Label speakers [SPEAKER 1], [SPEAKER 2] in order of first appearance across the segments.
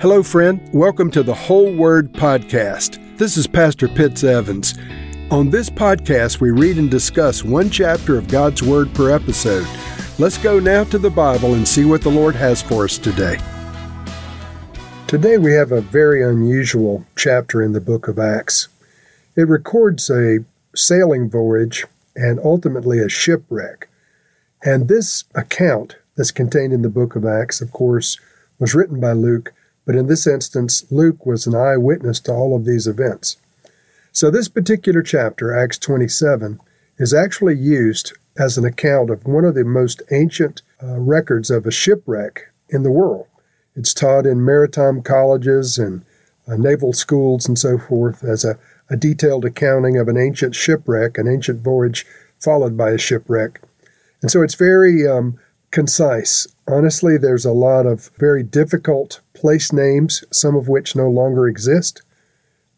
[SPEAKER 1] Hello, friend. Welcome to the Whole Word Podcast. This is Pastor Pitts Evans. On this podcast, we read and discuss one chapter of God's Word per episode. Let's go now to the Bible and see what the Lord has for us today. Today, we have a very unusual chapter in the book of Acts. It records a sailing voyage and ultimately a shipwreck. And this account that's contained in the book of Acts, of course, was written by Luke, but in this instance, Luke was an eyewitness to all of these events. So, this particular chapter, Acts 27, is actually used as an account of one of the most ancient uh, records of a shipwreck in the world. It's taught in maritime colleges and uh, naval schools and so forth as a, a detailed accounting of an ancient shipwreck, an ancient voyage followed by a shipwreck. And so it's very um, concise. Honestly, there's a lot of very difficult place names, some of which no longer exist.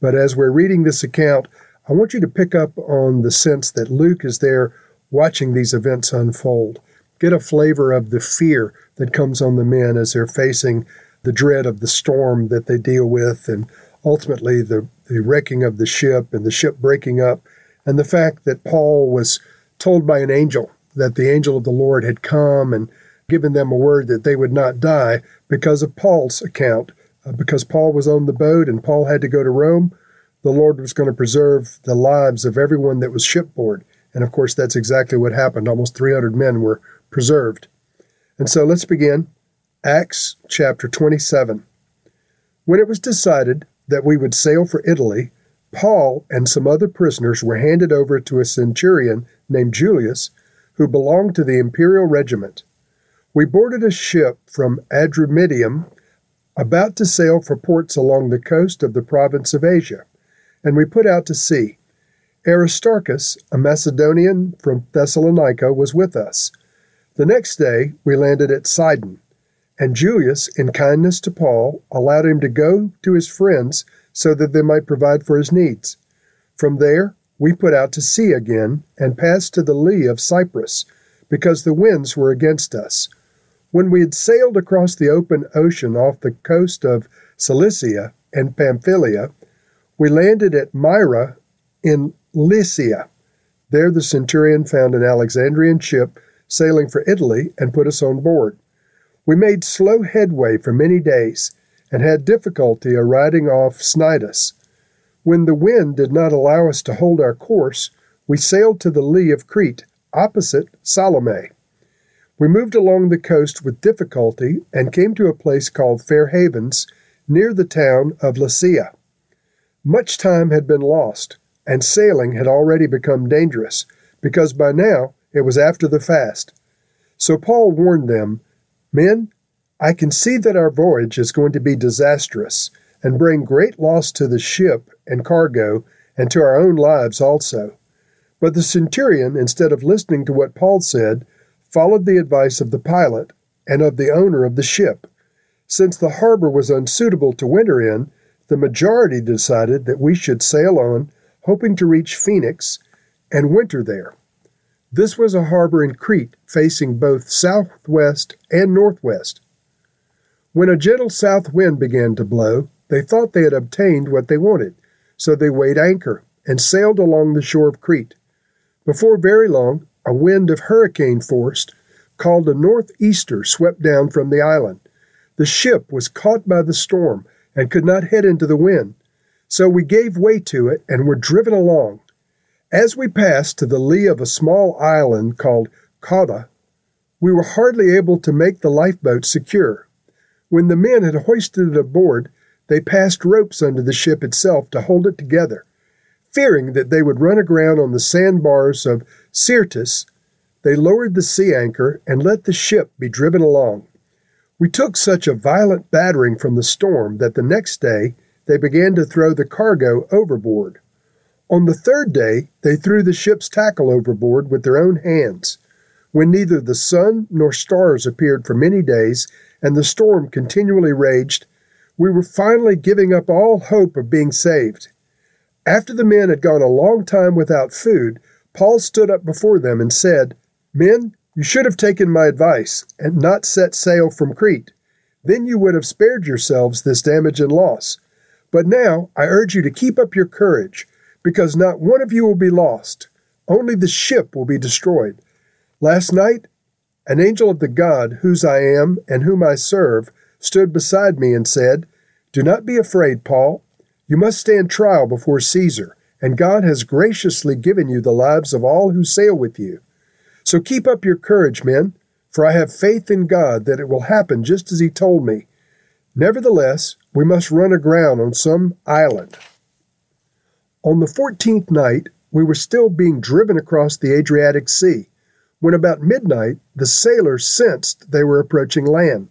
[SPEAKER 1] But as we're reading this account, I want you to pick up on the sense that Luke is there watching these events unfold. Get a flavor of the fear that comes on the men as they're facing the dread of the storm that they deal with and ultimately the, the wrecking of the ship and the ship breaking up, and the fact that Paul was told by an angel that the angel of the Lord had come and given them a word that they would not die because of Paul's account. Uh, because Paul was on the boat and Paul had to go to Rome, the Lord was going to preserve the lives of everyone that was shipboard. And of course, that's exactly what happened. Almost 300 men were preserved. And so let's begin. Acts chapter 27. When it was decided that we would sail for Italy, Paul and some other prisoners were handed over to a centurion named Julius, who belonged to the imperial regiment. We boarded a ship from Adramyttium, about to sail for ports along the coast of the province of Asia, and we put out to sea. Aristarchus, a Macedonian from Thessalonica, was with us. The next day we landed at Sidon, and Julius, in kindness to Paul, allowed him to go to his friends so that they might provide for his needs. From there we put out to sea again and passed to the lee of Cyprus, because the winds were against us. When we had sailed across the open ocean off the coast of Cilicia and Pamphylia, we landed at Myra in Lycia. There the centurion found an Alexandrian ship sailing for Italy and put us on board. We made slow headway for many days and had difficulty arriving off Cnidus. When the wind did not allow us to hold our course, we sailed to the lee of Crete, opposite Salmone. We moved along the coast with difficulty and came to a place called Fair Havens, near the town of Lasea. Much time had been lost, and sailing had already become dangerous, because by now it was after the fast. So Paul warned them, Men, I can see that our voyage is going to be disastrous and bring great loss to the ship and cargo and to our own lives also. But the centurion, instead of listening to what Paul said, followed the advice of the pilot and of the owner of the ship. Since the harbor was unsuitable to winter in, the majority decided that we should sail on, hoping to reach Phoenix and winter there. This was a harbor in Crete facing both southwest and northwest. When a gentle south wind began to blow, they thought they had obtained what they wanted, so they weighed anchor and sailed along the shore of Crete. Before very long, a wind of hurricane force called a northeaster swept down from the island. The ship was caught by the storm and could not head into the wind, so we gave way to it and were driven along. As we passed to the lee of a small island called Cauda, we were hardly able to make the lifeboat secure. When the men had hoisted it aboard, they passed ropes under the ship itself to hold it together. Fearing that they would run aground on the sandbars of Syrtis, they lowered the sea anchor and let the ship be driven along. We took such a violent battering from the storm that the next day they began to throw the cargo overboard. On the third day, they threw the ship's tackle overboard with their own hands. When neither the sun nor stars appeared for many days, and the storm continually raged, we were finally giving up all hope of being saved. After the men had gone a long time without food, Paul stood up before them and said, Men, you should have taken my advice and not set sail from Crete. Then you would have spared yourselves this damage and loss. But now I urge you to keep up your courage, because not one of you will be lost. Only the ship will be destroyed. Last night, an angel of the God whose I am and whom I serve stood beside me and said, Do not be afraid, Paul. You must stand trial before Caesar, and God has graciously given you the lives of all who sail with you. So keep up your courage, men, for I have faith in God that it will happen just as He told me. Nevertheless, we must run aground on some island. On the fourteenth night, we were still being driven across the Adriatic Sea, when about midnight the sailors sensed they were approaching land.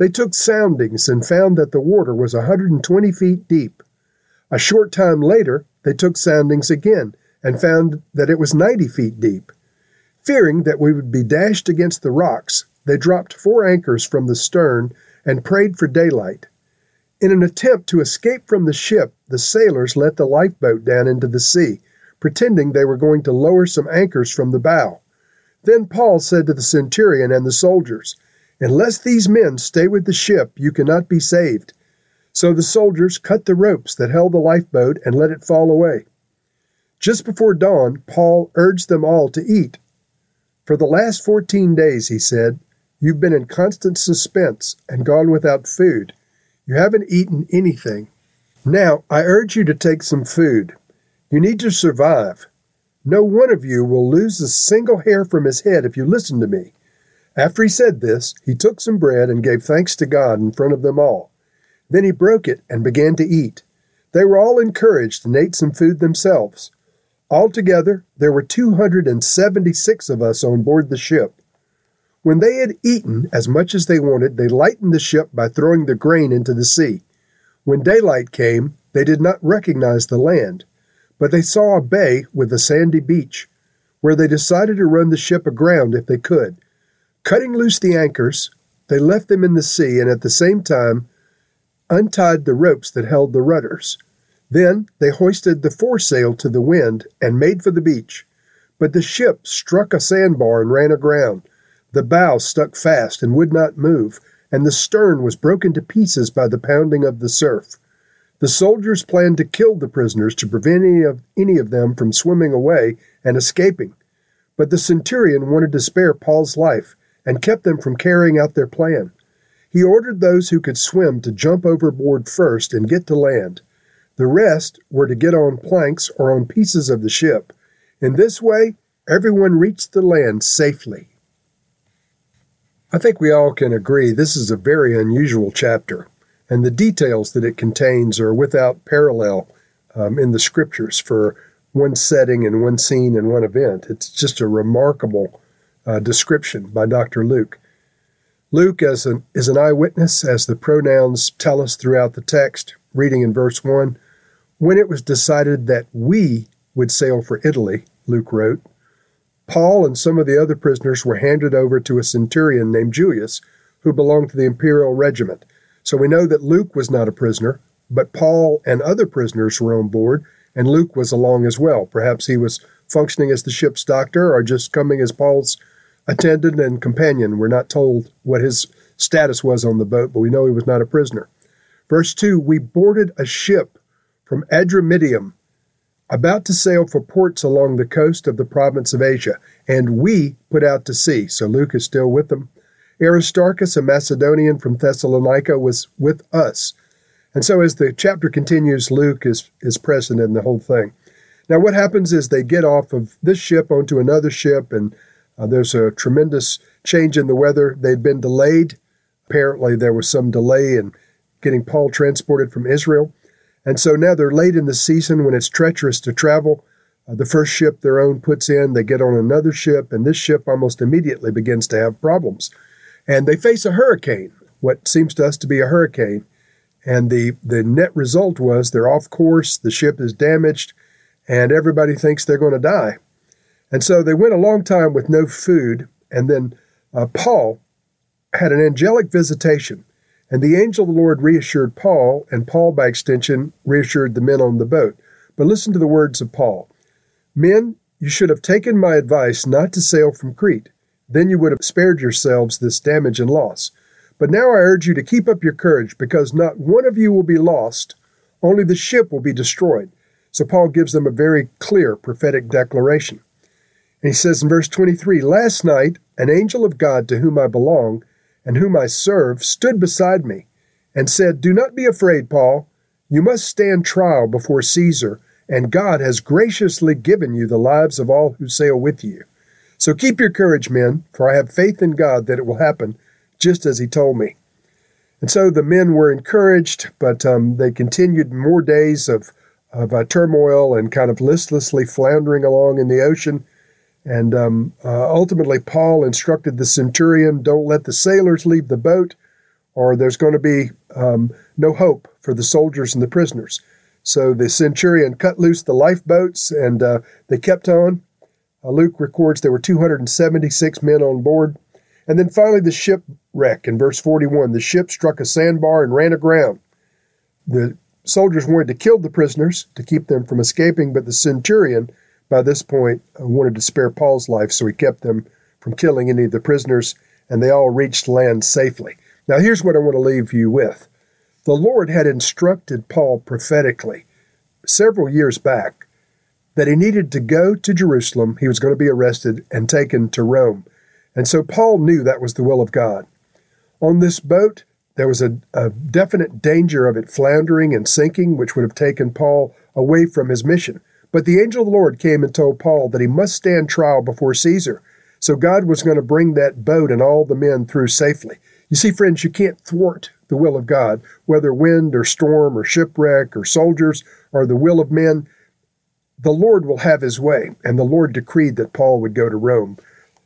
[SPEAKER 1] They took soundings and found that the water was a 120 feet deep. A short time later, they took soundings again and found that it was 90 feet deep. Fearing that we would be dashed against the rocks, they dropped four anchors from the stern and prayed for daylight. In an attempt to escape from the ship, the sailors let the lifeboat down into the sea, pretending they were going to lower some anchors from the bow. Then Paul said to the centurion and the soldiers, Unless these men stay with the ship, you cannot be saved. So the soldiers cut the ropes that held the lifeboat and let it fall away. Just before dawn, Paul urged them all to eat. For the last fourteen days, he said, you've been in constant suspense and gone without food. You haven't eaten anything. Now, I urge you to take some food. You need to survive. No one of you will lose a single hair from his head if you listen to me. After he said this, he took some bread and gave thanks to God in front of them all. Then he broke it and began to eat. They were all encouraged and ate some food themselves. Altogether, there were 276 of us on board the ship. When they had eaten as much as they wanted, they lightened the ship by throwing the grain into the sea. When daylight came, they did not recognize the land. But they saw a bay with a sandy beach, where they decided to run the ship aground if they could. Cutting loose the anchors, they left them in the sea and at the same time untied the ropes that held the rudders. Then they hoisted the foresail to the wind and made for the beach. But the ship struck a sandbar and ran aground. The bow stuck fast and would not move, and the stern was broken to pieces by the pounding of the surf. The soldiers planned to kill the prisoners to prevent any of, any of them from swimming away and escaping. But the centurion wanted to spare Paul's life and kept them from carrying out their plan. He ordered those who could swim to jump overboard first and get to land. The rest were to get on planks or on pieces of the ship. In this way, everyone reached the land safely. I think we all can agree this is a very unusual chapter and the details that it contains are without parallel um, in the scriptures for one setting and one scene and one event. It's just a remarkable uh, description by Dr. Luke. Luke as an, is an eyewitness, as the pronouns tell us throughout the text, reading in verse 1. When it was decided that we would sail for Italy, Luke wrote, Paul and some of the other prisoners were handed over to a centurion named Julius, who belonged to the imperial regiment. So we know that Luke was not a prisoner, but Paul and other prisoners were on board, and Luke was along as well. Perhaps he was functioning as the ship's doctor or just coming as Paul's attendant and companion. We're not told what his status was on the boat, but we know he was not a prisoner. Verse 2 We boarded a ship from Adramyttium, about to sail for ports along the coast of the province of Asia, and we put out to sea. So Luke is still with them. Aristarchus, a Macedonian from Thessalonica, was with us. And so as the chapter continues, Luke is, is present in the whole thing. Now, what happens is they get off of this ship onto another ship, and uh, there's a tremendous change in the weather. They'd been delayed. Apparently, there was some delay in getting Paul transported from Israel. And so now they're late in the season when it's treacherous to travel. Uh, the first ship their own puts in, they get on another ship, and this ship almost immediately begins to have problems and they face a hurricane, what seems to us to be a hurricane. And the, the net result was they're off course, the ship is damaged, and everybody thinks they're going to die. And so they went a long time with no food, and then uh, Paul had an angelic visitation. And the angel of the Lord reassured Paul, and Paul, by extension, reassured the men on the boat. But listen to the words of Paul Men, you should have taken my advice not to sail from Crete then you would have spared yourselves this damage and loss. But now I urge you to keep up your courage, because not one of you will be lost, only the ship will be destroyed. So Paul gives them a very clear prophetic declaration. And he says in verse 23 Last night, an angel of God to whom I belong and whom I serve stood beside me and said, Do not be afraid, Paul. You must stand trial before Caesar, and God has graciously given you the lives of all who sail with you. So keep your courage, men, for I have faith in God that it will happen just as he told me. And so the men were encouraged, but um, they continued more days of, of uh, turmoil and kind of listlessly floundering along in the ocean. And um, uh, ultimately, Paul instructed the centurion don't let the sailors leave the boat, or there's going to be um, no hope for the soldiers and the prisoners. So the centurion cut loose the lifeboats and uh, they kept on. Uh, Luke records there were 276 men on board. And then finally, the shipwreck in verse 41. The ship struck a sandbar and ran aground. The soldiers wanted to kill the prisoners to keep them from escaping, but the centurion, by this point, wanted to spare Paul's life, so he kept them from killing any of the prisoners, and they all reached land safely. Now, here's what I want to leave you with. The Lord had instructed Paul prophetically several years back that he needed to go to Jerusalem. He was going to be arrested and taken to Rome. And so Paul knew that was the will of God. On this boat, there was a, a, definite danger of it floundering and sinking, which would have taken Paul away from his mission. But the angel of the Lord came and told Paul that he must stand trial before Caesar. So God was going to bring that boat and all the men through safely. You see, friends, you can't thwart the will of God, whether wind or storm or shipwreck or soldiers or the will of men. The Lord will have his way, and the Lord decreed that Paul would go to Rome.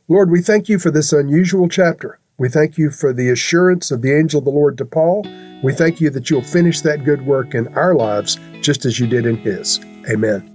[SPEAKER 1] Lord, we thank you for this unusual chapter. We thank you for the assurance of the angel of the Lord to Paul. We thank you that you'll finish that good work in our lives just as you did in his. Amen.